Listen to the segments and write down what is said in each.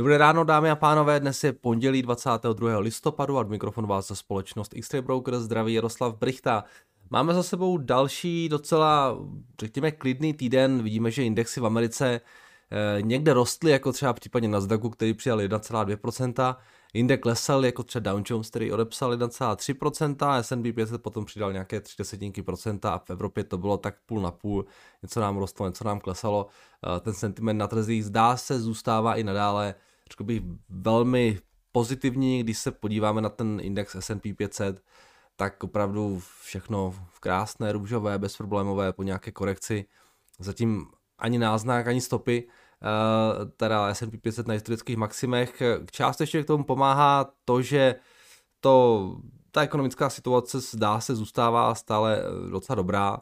Dobré ráno, dámy a pánové, dnes je pondělí 22. listopadu a od mikrofonu vás za společnost x Broker zdraví Jaroslav Brichta. Máme za sebou další docela, řekněme, klidný týden. Vidíme, že indexy v Americe eh, někde rostly, jako třeba případně Nasdaqu, který přijal 1,2%, jinde klesal, jako třeba Dow Jones, který odepsal 1,3%, S&P 500 potom přidal nějaké 3 desetinky procenta a v Evropě to bylo tak půl na půl, něco nám rostlo, něco nám klesalo. Eh, ten sentiment na trzích zdá se zůstává i nadále, řekl bych, velmi pozitivní, když se podíváme na ten index S&P 500, tak opravdu všechno v krásné, růžové, bezproblémové po nějaké korekci. Zatím ani náznak, ani stopy, uh, teda S&P 500 na historických maximech. Částečně k tomu pomáhá to, že to, ta ekonomická situace zdá se zůstává stále docela dobrá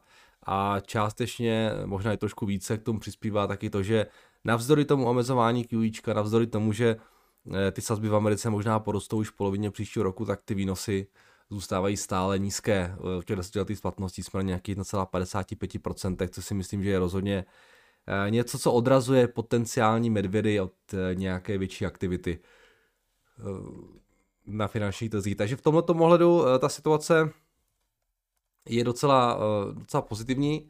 a částečně, možná i trošku více k tomu přispívá taky to, že navzdory tomu omezování QIčka, navzdory tomu, že eh, ty sazby v Americe možná porostou už v polovině příštího roku, tak ty výnosy zůstávají stále nízké. V těch desetiletých splatností jsme na nějakých 1,55%, což si myslím, že je rozhodně eh, něco, co odrazuje potenciální medvědy od eh, nějaké větší aktivity eh, na finančních trzích. Takže v tomto ohledu ta situace je docela, docela pozitivní.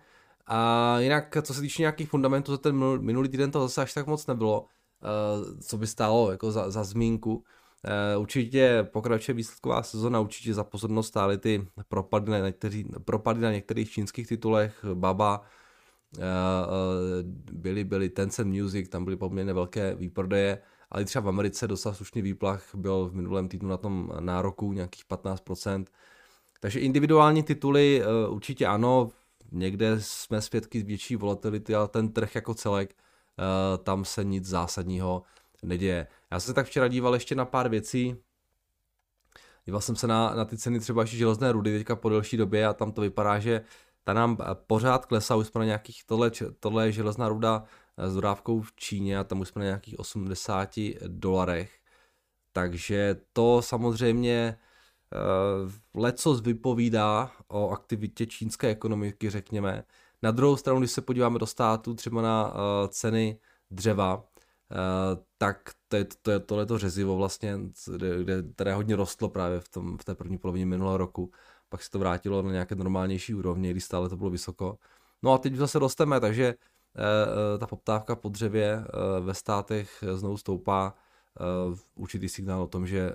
A jinak, co se týče nějakých fundamentů, za ten minulý týden to zase až tak moc nebylo, co by stálo jako za, za zmínku. Eh, určitě pokračuje výsledková sezona, určitě za pozornost stály ty propady na, některý, propady na některých čínských titulech, Baba, eh, eh, byly, byly Tencent Music, tam byly poměrně velké výprodeje, ale třeba v Americe docela slušný výplach byl v minulém týdnu na tom nároku nějakých 15%. Takže individuální tituly určitě ano, někde jsme svědky větší volatility, ale ten trh jako celek, tam se nic zásadního neděje. Já jsem se tak včera díval ještě na pár věcí. Díval jsem se na, na ty ceny třeba ještě železné rudy teďka po delší době a tam to vypadá, že ta nám pořád klesá, už jsme na nějakých, tohle, tohle je železná ruda s dodávkou v Číně a tam už jsme na nějakých 80 dolarech. Takže to samozřejmě lecos vypovídá o aktivitě čínské ekonomiky, řekněme. Na druhou stranu, když se podíváme do státu, třeba na uh, ceny dřeva, Uh, tak to je, to je tohleto řezivo vlastně, kde, které hodně rostlo právě v, tom, v té první polovině minulého roku, pak se to vrátilo na nějaké normálnější úrovni, když stále to bylo vysoko. No a teď zase rosteme, takže ta poptávka po dřevě ve státech znovu stoupá, určitý signál o tom, že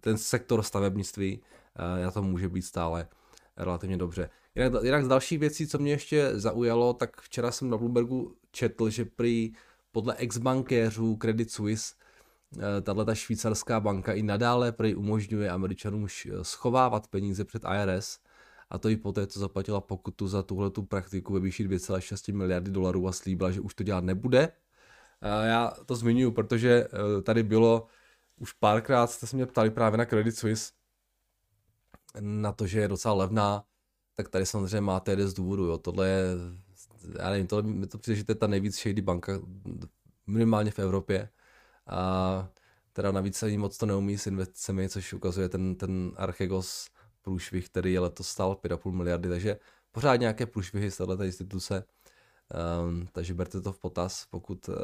ten sektor stavebnictví uh, na tom může být stále relativně dobře. Jinak, jinak z dalších věcí, co mě ještě zaujalo, tak včera jsem na Bloombergu četl, že prý podle ex-bankéřů Credit Suisse eh, tahle ta švýcarská banka i nadále prý umožňuje Američanům schovávat peníze před IRS a to i poté, co zaplatila pokutu za tuhle tu praktiku ve výši 2,6 miliardy dolarů a slíbila, že už to dělat nebude. Já to zmiňuji, protože eh, tady bylo už párkrát, jste se mě ptali právě na Credit Suisse, na to, že je docela levná, tak tady samozřejmě máte jeden z důvodů. Jo. Tohle je já nevím, to mi to přijde, že to je ta nejvíc shady banka minimálně v Evropě. A teda navíc ani moc to neumí s investicemi, což ukazuje ten, ten Archegos průšvih, který je letos stál 5,5 miliardy, takže pořád nějaké průšvihy z této instituce. Um, takže berte to v potaz, pokud uh,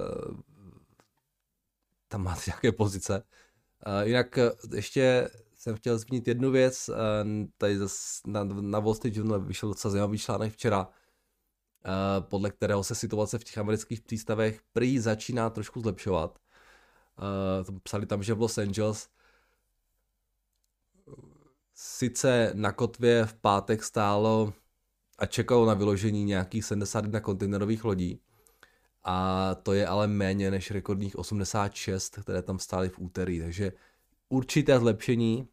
tam máte nějaké pozice. Uh, jinak uh, ještě jsem chtěl zmínit jednu věc. Uh, tady zase na, na Wall Street Journal vyšel docela zajímavý článek včera, Eh, podle kterého se situace v těch amerických přístavech prý začíná trošku zlepšovat. Psali tam, že v Los Angeles sice na kotvě v pátek stálo a čekalo na vyložení nějakých 71 kontejnerových lodí, a to je ale méně než rekordních 86, které tam stály v úterý, takže určité zlepšení.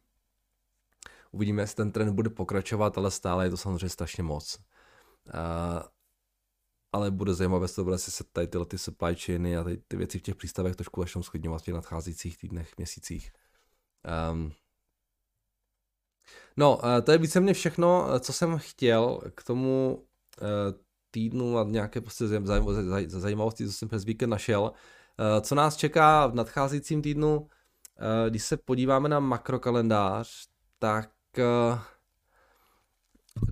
Uvidíme, jestli ten trend bude pokračovat, ale stále je to samozřejmě strašně moc. Uh, ale bude zajímavé sledovat, jestli se tady tyhle ty supply chainy a tady ty věci v těch přístavech trošku začnou sklidňovat v těch nadcházejících týdnech, měsících. Um, no, eh, to je víceméně všechno, eh, co jsem chtěl k tomu týdnu a nějaké prostě zajímavosti, co jsem přes víkend našel. Uh, co nás čeká v nadcházejícím týdnu, uh, když se podíváme na makrokalendář, tak uh,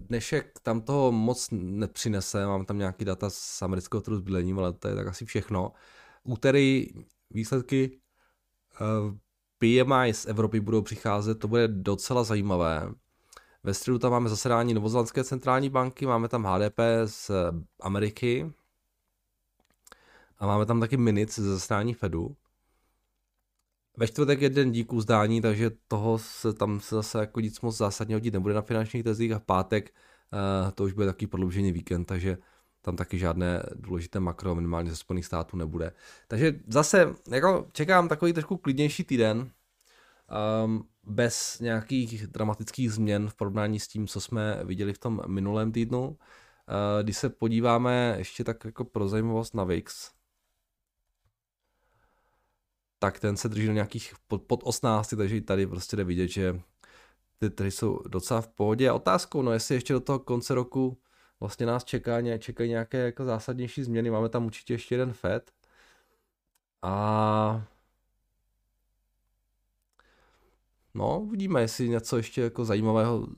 dnešek tam toho moc nepřinese, mám tam nějaký data z amerického trhu s bydlením, ale to je tak asi všechno. úterý výsledky PMI z Evropy budou přicházet, to bude docela zajímavé. Ve středu tam máme zasedání Novozelandské centrální banky, máme tam HDP z Ameriky a máme tam taky minit ze zasedání Fedu. Ve čtvrtek je den díků zdání, takže toho se tam se zase jako nic moc zásadně hodit nebude na finančních tezích a v pátek uh, to už bude taky prodloužený víkend, takže tam taky žádné důležité makro minimálně ze Spojených států nebude. Takže zase jako čekám takový trošku klidnější týden, um, bez nějakých dramatických změn v porovnání s tím, co jsme viděli v tom minulém týdnu. Uh, když se podíváme ještě tak jako pro zajímavost na VIX, tak ten se drží do nějakých pod, pod 18, takže i tady prostě jde vidět, že ty trhy jsou docela v pohodě. A otázkou, no jestli ještě do toho konce roku vlastně nás čeká, čekají nějaké jako zásadnější změny. Máme tam určitě ještě jeden FED. A no, uvidíme, jestli něco ještě jako zajímavého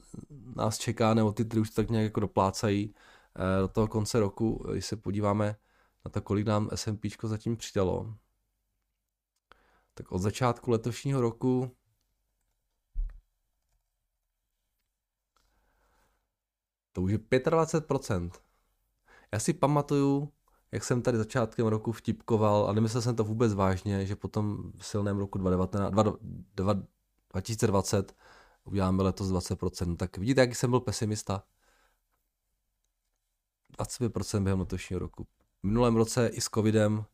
nás čeká, nebo ty už tak nějak jako doplácají eh, do toho konce roku, když se podíváme na to, kolik nám S&P zatím přidalo. Tak od začátku letošního roku to už je 25%. Já si pamatuju, jak jsem tady začátkem roku vtipkoval a nemyslel jsem to vůbec vážně, že potom v silném roku 2019, 2020 uděláme letos 20%. Tak vidíte, jaký jsem byl pesimista? 25% během letošního roku. V minulém roce i s covidem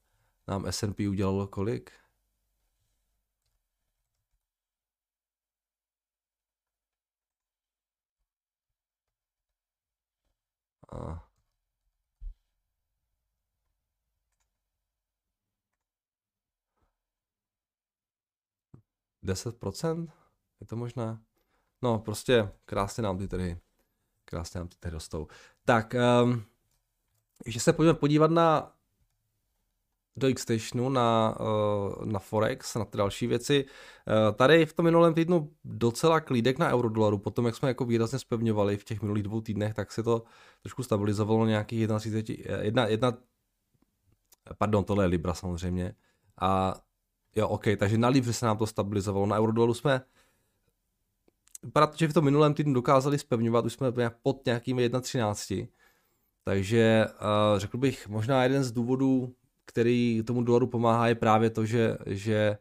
nám S&P udělalo kolik? A 10%? Je to možná? No, prostě krásně nám ty trhy, krásně nám ty trhy rostou. Tak, um, ještě se pojďme podívat na do Xstationu, na, uh, na Forex, na ty další věci. Uh, tady v tom minulém týdnu docela klídek na eurodolaru, potom jak jsme jako výrazně spevňovali v těch minulých dvou týdnech, tak se to trošku stabilizovalo nějakých 31, 1, 1, pardon, tohle je Libra samozřejmě. A Jo, OK, takže na Libře se nám to stabilizovalo. Na Eurodolu jsme protože v tom minulém týdnu dokázali spevňovat, už jsme pod nějakými 1.13. Takže uh, řekl bych, možná jeden z důvodů, který tomu dolaru pomáhá, je právě to, že, že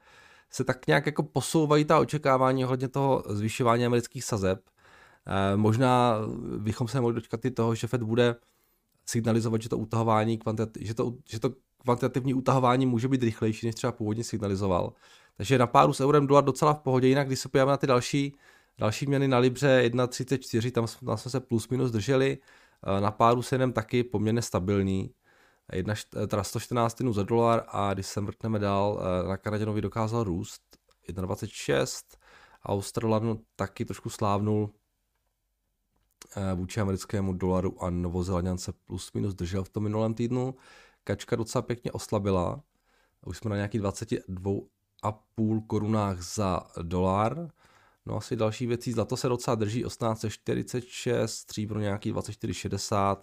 se tak nějak jako posouvají ta očekávání ohledně toho zvyšování amerických sazeb. Uh, možná bychom se mohli dočkat i toho, že Fed bude signalizovat, že to utahování, že to, že to kvantitativní utahování může být rychlejší, než třeba původně signalizoval. Takže na páru s eurem dolar docela v pohodě, jinak když se podíváme na ty další, další měny na Libře 1.34, tam, tam jsme se plus minus drželi, na páru s jenem taky poměrně stabilní, jedna, teda 114 za dolar a když se mrkneme dál, eh, na Kanaděnovi dokázal růst 1.26, Australanu taky trošku slávnul eh, vůči americkému dolaru a novozelanděnce plus minus držel v tom minulém týdnu kačka docela pěkně oslabila. Už jsme na nějakých 22,5 korunách za dolar. No asi další věcí, zlato se docela drží 1846, stříbro nějaký 24,60,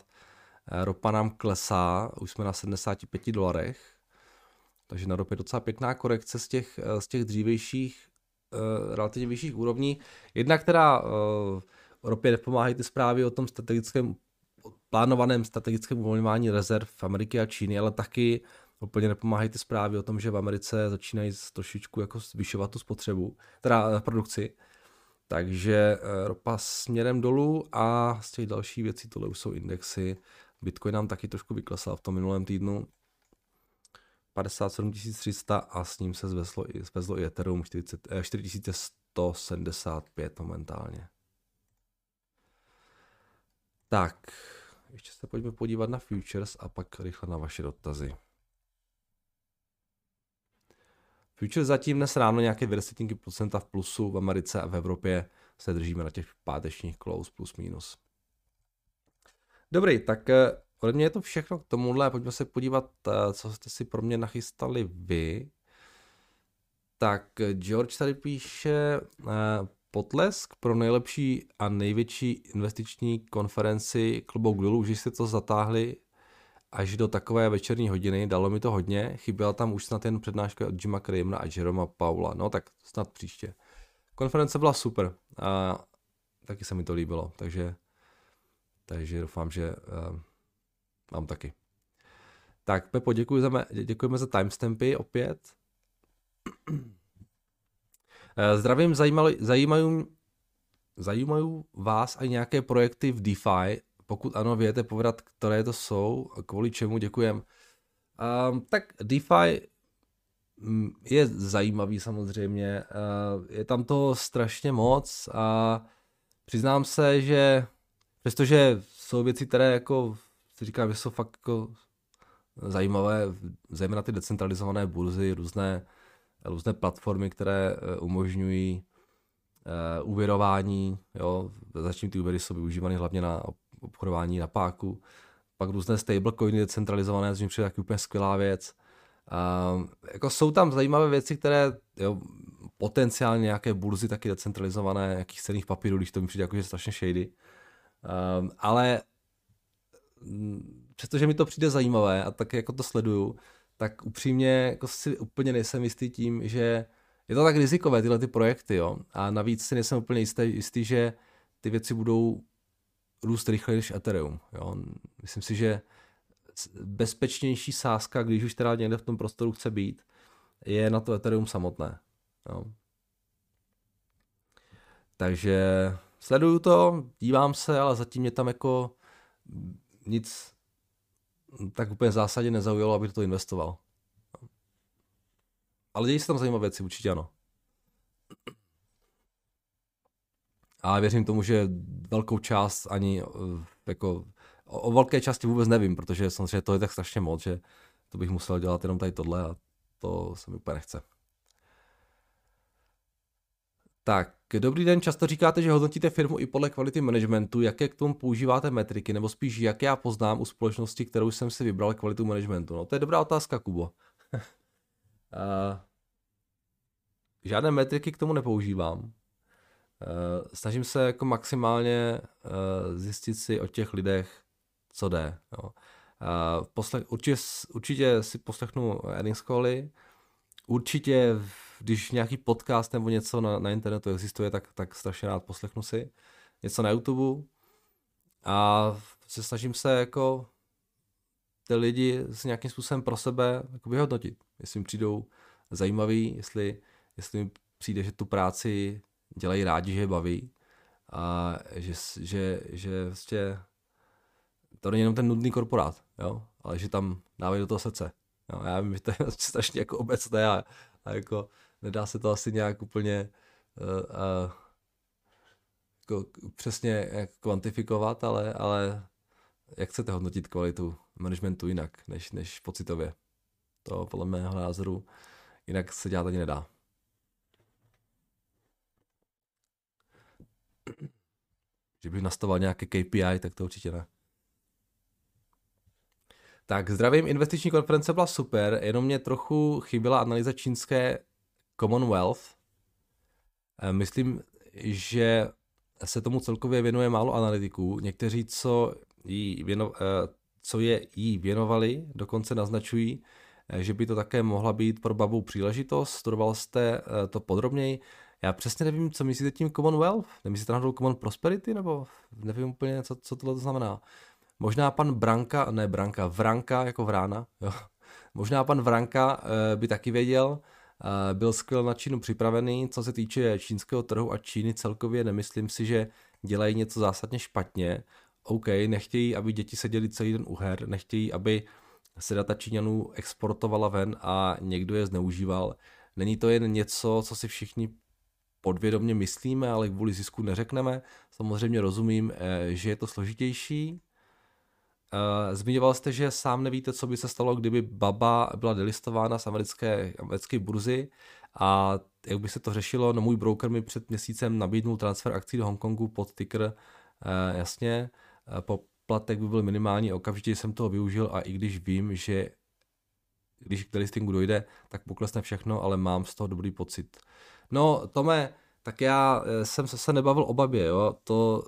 ropa nám klesá, už jsme na 75 dolarech, takže na ropě docela pěkná korekce z těch, z těch dřívejších, uh, relativně vyšších úrovní. Jedna, která uh, ropě nepomáhají ty zprávy o tom strategickém plánovaném strategickém uvolňování rezerv v Ameriky a Číny, ale taky úplně nepomáhají ty zprávy o tom, že v Americe začínají trošičku jako zvyšovat tu spotřebu, teda eh, produkci. Takže eh, ropa směrem dolů a z těch dalších věcí tohle už jsou indexy. Bitcoin nám taky trošku vyklesal v tom minulém týdnu. 57 300 a s ním se zvezlo, zvezlo i Ethereum 40, 4175 momentálně. Tak, ještě se pojďme podívat na futures a pak rychle na vaše dotazy. Futures zatím dnes ráno nějaké 2 procenta v plusu v Americe a v Evropě se držíme na těch pátečních close plus minus. Dobrý, tak eh, ode mě je to všechno k tomuhle. Pojďme se podívat, eh, co jste si pro mě nachystali vy. Tak George tady píše, eh, potlesk pro nejlepší a největší investiční konferenci klobouk dolů, že jste to zatáhli až do takové večerní hodiny, dalo mi to hodně, chyběla tam už snad jen přednáška od Jima Krimna a Jeroma Paula, no tak snad příště. Konference byla super a taky se mi to líbilo, takže, takže doufám, že uh, mám taky. Tak Pepo, děkuji za, děkujeme za timestampy opět. Eh, zdravím, zajímají, zajímají, vás i nějaké projekty v DeFi? Pokud ano, věděte povedat, které to jsou, kvůli čemu děkujem. Um, tak DeFi mm, je zajímavý samozřejmě, uh, je tam to strašně moc a přiznám se, že přestože jsou věci, které jako si říkám, že jsou fakt jako zajímavé, zejména ty decentralizované burzy, různé, různé platformy, které eh, umožňují uh, úvěrování, jo, zatím ty úvěry jsou využívány hlavně na obchodování na páku, pak různé stablecoiny decentralizované, což mi přijde taky úplně skvělá věc. Uh, jako jsou tam zajímavé věci, které jo, potenciálně nějaké burzy taky decentralizované, nějakých cených papírů, když to mi přijde jako, že strašně shady. Uh, ale přestože mi to přijde zajímavé a tak jako to sleduju, tak upřímně jako si úplně nejsem jistý tím, že je to tak rizikové, tyhle ty projekty, jo. A navíc si nejsem úplně jistý, jistý že ty věci budou růst rychleji než Ethereum. Jo. Myslím si, že bezpečnější sázka, když už teda někde v tom prostoru chce být, je na to Ethereum samotné. Jo. Takže sleduju to, dívám se, ale zatím mě tam jako nic tak úplně v zásadě nezaujalo, aby to investoval. Ale dějí se tam zajímavé věci, určitě ano. A věřím tomu, že velkou část ani eh, jako o, o velké části vůbec nevím, protože samozřejmě to je tak strašně moc, že to bych musel dělat jenom tady tohle a to se mi úplně nechce. Tak, dobrý den, často říkáte, že hodnotíte firmu i podle kvality managementu. Jaké k tomu používáte metriky, nebo spíš jak já poznám u společnosti, kterou jsem si vybral kvalitu managementu? No to je dobrá otázka, Kubo. uh, žádné metriky k tomu nepoužívám. Uh, snažím se jako maximálně uh, zjistit si o těch lidech, co jde. Jo. Uh, poslech, určitě, určitě si poslechnu earnings cally, určitě když nějaký podcast nebo něco na, na internetu existuje, tak, tak strašně rád poslechnu si. Něco na YouTube a se snažím se jako ty lidi s nějakým způsobem pro sebe jako vyhodnotit. Jestli mi přijdou zajímaví, jestli, jestli mi přijde, že tu práci dělají rádi, že je baví a že, že, že vlastně to není jenom ten nudný korporát, jo? ale že tam dávají do toho srdce. Jo? Já vím, že to je strašně jako obecné a, a jako nedá se to asi nějak úplně uh, uh, jako přesně kvantifikovat, ale, ale jak chcete hodnotit kvalitu managementu jinak, než, než pocitově? To podle mého názoru jinak se dělat ani nedá. Že bych nastavil nějaké KPI, tak to určitě ne. Tak zdravím, investiční konference byla super, jenom mě trochu chyběla analýza čínské Commonwealth. Eh, myslím, že se tomu celkově věnuje málo analytiků. Někteří, co, jí věno, eh, co je jí věnovali, dokonce naznačují, eh, že by to také mohla být pro babu příležitost. Studoval jste to podrobněji. Já přesně nevím, co myslíte tím Commonwealth. Nemyslíte náhodou Common Prosperity, nebo nevím úplně, co, co tohle to znamená. Možná pan Branka, ne Branka, Vranka jako vrána, jo. Možná pan Vranka by taky věděl, byl skvěle na Čínu připravený. Co se týče čínského trhu a Číny celkově, nemyslím si, že dělají něco zásadně špatně. OK, nechtějí, aby děti seděli celý den u her, nechtějí, aby se data Číňanů exportovala ven a někdo je zneužíval. Není to jen něco, co si všichni podvědomně myslíme, ale kvůli zisku neřekneme. Samozřejmě rozumím, eh, že je to složitější, zmiňoval jste, že sám nevíte, co by se stalo, kdyby baba byla delistována z americké, americké burzy. A jak by se to řešilo, no můj broker mi před měsícem nabídnul transfer akcí do Hongkongu pod ticker, uh, jasně, uh, poplatek by byl minimální, okamžitě jsem toho využil a i když vím, že když k delistingu dojde, tak poklesne všechno, ale mám z toho dobrý pocit. No, Tome, tak já jsem se nebavil o babě, jo, to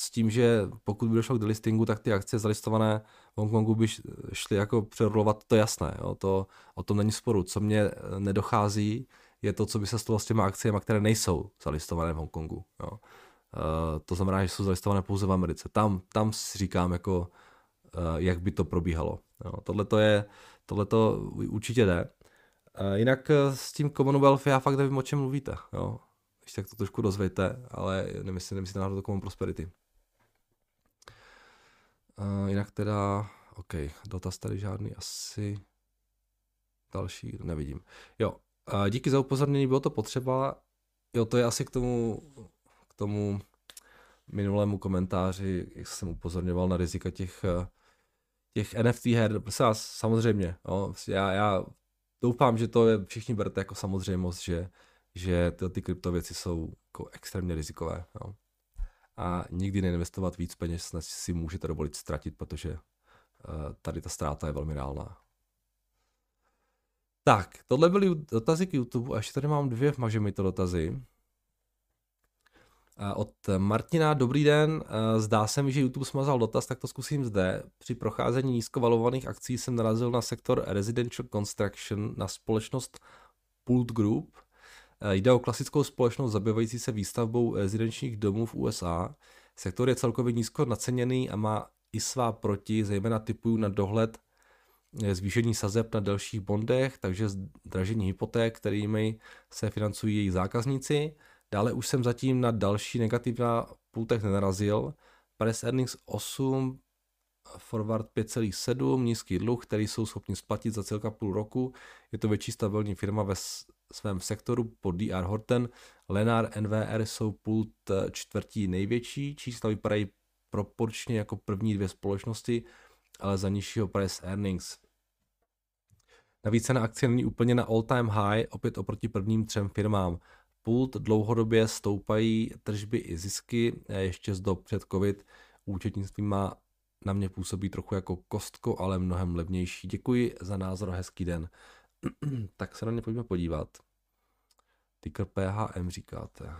s tím, že pokud by došlo k delistingu, tak ty akcie zalistované v Hongkongu by šly jako přerolovat, to jasné, jo, to, o tom není sporu. Co mě nedochází, je to, co by se stalo s těma akciemi, které nejsou zalistované v Hongkongu. Jo. Uh, to znamená, že jsou zalistované pouze v Americe. Tam, tam si říkám, jako, uh, jak by to probíhalo. Tohle to je, tohle to určitě jde. Jinak s tím Commonwealth já fakt nevím, o čem mluvíte. Jo. Když tak to trošku rozvejte, ale nemyslím, nemyslíte náhodou to Common Prosperity. Uh, jinak teda, OK, dotaz tady žádný asi další nevidím. Jo, uh, díky za upozornění, bylo to potřeba. Jo, to je asi k tomu, k tomu minulému komentáři, jak jsem upozorňoval na rizika těch, těch NFT her. Vás, samozřejmě, jo, já, já doufám, že to je, všichni berete jako samozřejmost, že, že ty, ty kryptověci jsou jako extrémně rizikové. Jo a nikdy neinvestovat víc peněz, než si můžete dovolit ztratit, protože uh, tady ta ztráta je velmi reálná. Tak, tohle byly dotazy k YouTube a ještě tady mám dvě mi to dotazy. Od Martina, dobrý den, zdá se mi, že YouTube smazal dotaz, tak to zkusím zde. Při procházení nízkovalovaných akcí jsem narazil na sektor Residential Construction na společnost Pult Group – Eh, jde o klasickou společnost zabývající se výstavbou rezidenčních domů v USA. Sektor je celkově nízko naceněný a má i svá proti, zejména typují na dohled eh, zvýšení sazeb na delších bondech, takže zdražení hypoték, kterými se financují její zákazníci. Dále už jsem zatím na další negativní pultech nenarazil. Price earnings 8, forward 5,7, nízký dluh, který jsou schopni splatit za celka půl roku. Je to větší stabilní firma ve svém sektoru pod DR Horten. Lenar NVR jsou pult eh, čtvrtí největší, čísla vypadají proporčně jako první dvě společnosti, ale za nižšího price earnings. Navíc cena akcie není úplně na all time high, opět oproti prvním třem firmám. Pult dlouhodobě stoupají tržby i zisky, ještě z dob před COVID. Účetnictví má na mě působí trochu jako kostko, ale mnohem levnější. Děkuji za názor, hezký den. tak se na ně pojďme podívat. Ticker PHM říkáte.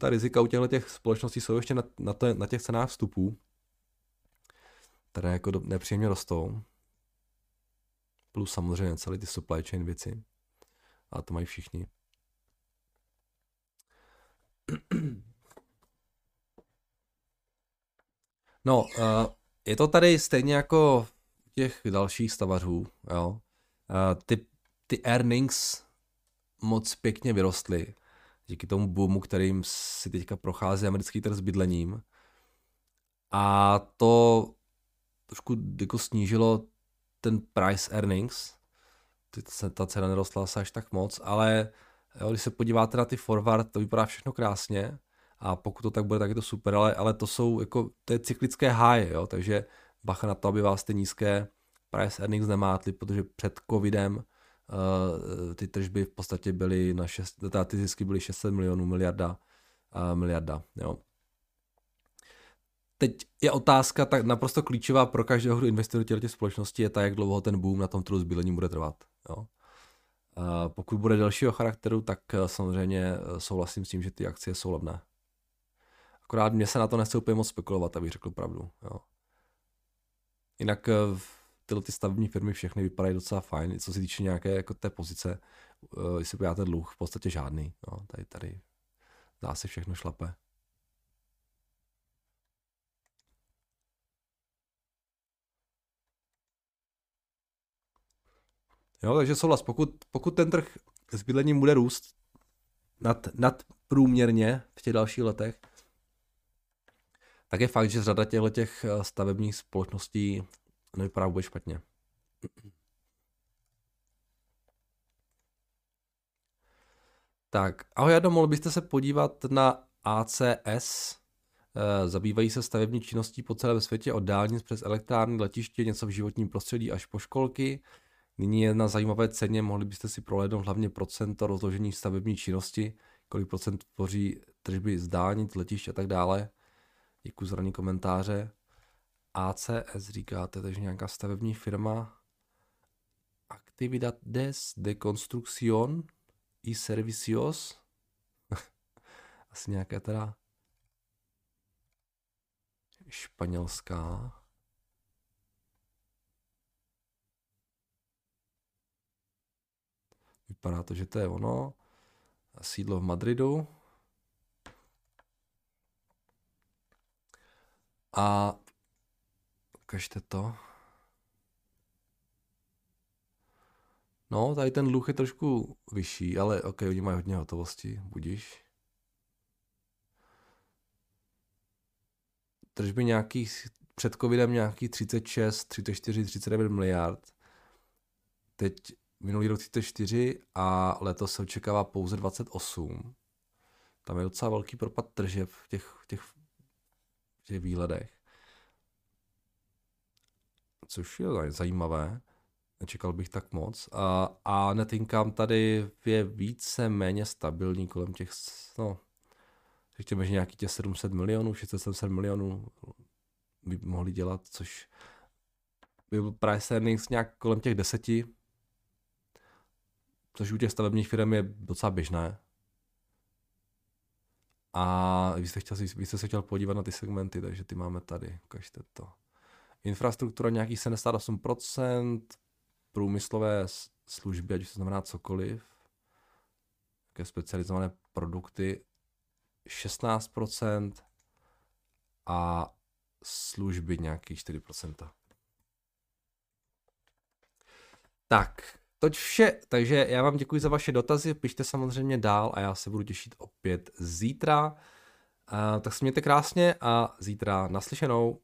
Ta rizika u těchto těch společností jsou ještě na, na, to, na těch cenách vstupů, které jako do, nepříjemně rostou. Plus samozřejmě celý ty supply chain věci. A to mají všichni. No, uh, je to tady stejně jako těch dalších stavařů, jo. Uh, ty, ty earnings moc pěkně vyrostly díky tomu boomu, kterým si teďka prochází americký trh s bydlením. A to trošku jako snížilo ten price earnings. Ta cena nerostla až tak moc, ale jo, když se podíváte na ty forward, to vypadá všechno krásně a pokud to tak bude, tak je to super, ale, ale to jsou jako, to je cyklické high, jo, takže bacha na to, aby vás ty nízké price earnings nemátly, protože před covidem uh, ty tržby v podstatě byly na 6, teda ty zisky byly 600 milionů, miliarda, uh, miliarda, jo. Teď je otázka tak naprosto klíčová pro každého, kdo investuje do těch společností, je ta, jak dlouho ten boom na tom trhu s bydlením bude trvat. Jo. Uh, pokud bude delšího charakteru, tak samozřejmě souhlasím s tím, že ty akcie jsou levné. Akorát mě se na to nechce úplně moc spekulovat, abych řekl pravdu. Jo. Jinak eh, tyhle ty stavební firmy všechny vypadají docela fajn, co se týče nějaké jako té pozice, uh, jestli podíváte dluh, v podstatě žádný. No, tady, tady dá se všechno šlape. Jo, takže souhlas, pokud, pokud ten trh s bydlením bude růst nad, nad průměrně v těch dalších letech, tak je fakt, že řada těchto těch eh, stavebních společností nevypadá vůbec špatně. Tak, ahoj Jado, mohl byste se podívat na ACS, eh, zabývají se stavební činností po celém světě od dálnic přes elektrárny, letiště, něco v životním prostředí až po školky. Nyní je na zajímavé ceně, mohli byste si prohlédnout hlavně procento rozložení stavební činnosti, kolik procent tvoří tržby z dálnic, letiště a tak dále. Děkuji za ranní komentáře. ACS říkáte, takže nějaká stavební firma. actividades de construcción y servicios. Asi nějaká teda španělská. Vypadá to, že to je ono. Sídlo v Madridu. A ukažte to. No, tady ten dluh je trošku vyšší, ale ok, oni mají hodně hotovosti, budíš. Tržby nějakých, před covidem nějakých 36, 34, 39 miliard. Teď minulý rok 34 a letos se očekává pouze 28. Tam je docela velký propad tržeb v těch, těch, těch výhledech. Což je zajímavé. Nečekal bych tak moc. A, a net income tady je více méně stabilní kolem těch, no, řekněme, že nějaký těch 700 milionů, 670 milionů by mohli dělat, což by byl price earnings nějak kolem těch deseti, což u těch stavebních firm je docela běžné. A vy jste, chtěl, vy jste se chtěl podívat na ty segmenty, takže ty máme tady, ukažte to. Infrastruktura nějakých 78%, průmyslové služby, ať už to znamená cokoliv, jaké specializované produkty 16% a služby nějakých 4%. Tak, toť vše. Takže já vám děkuji za vaše dotazy, pište samozřejmě dál a já se budu těšit opět zítra. Uh, tak se mějte krásně a zítra naslyšenou.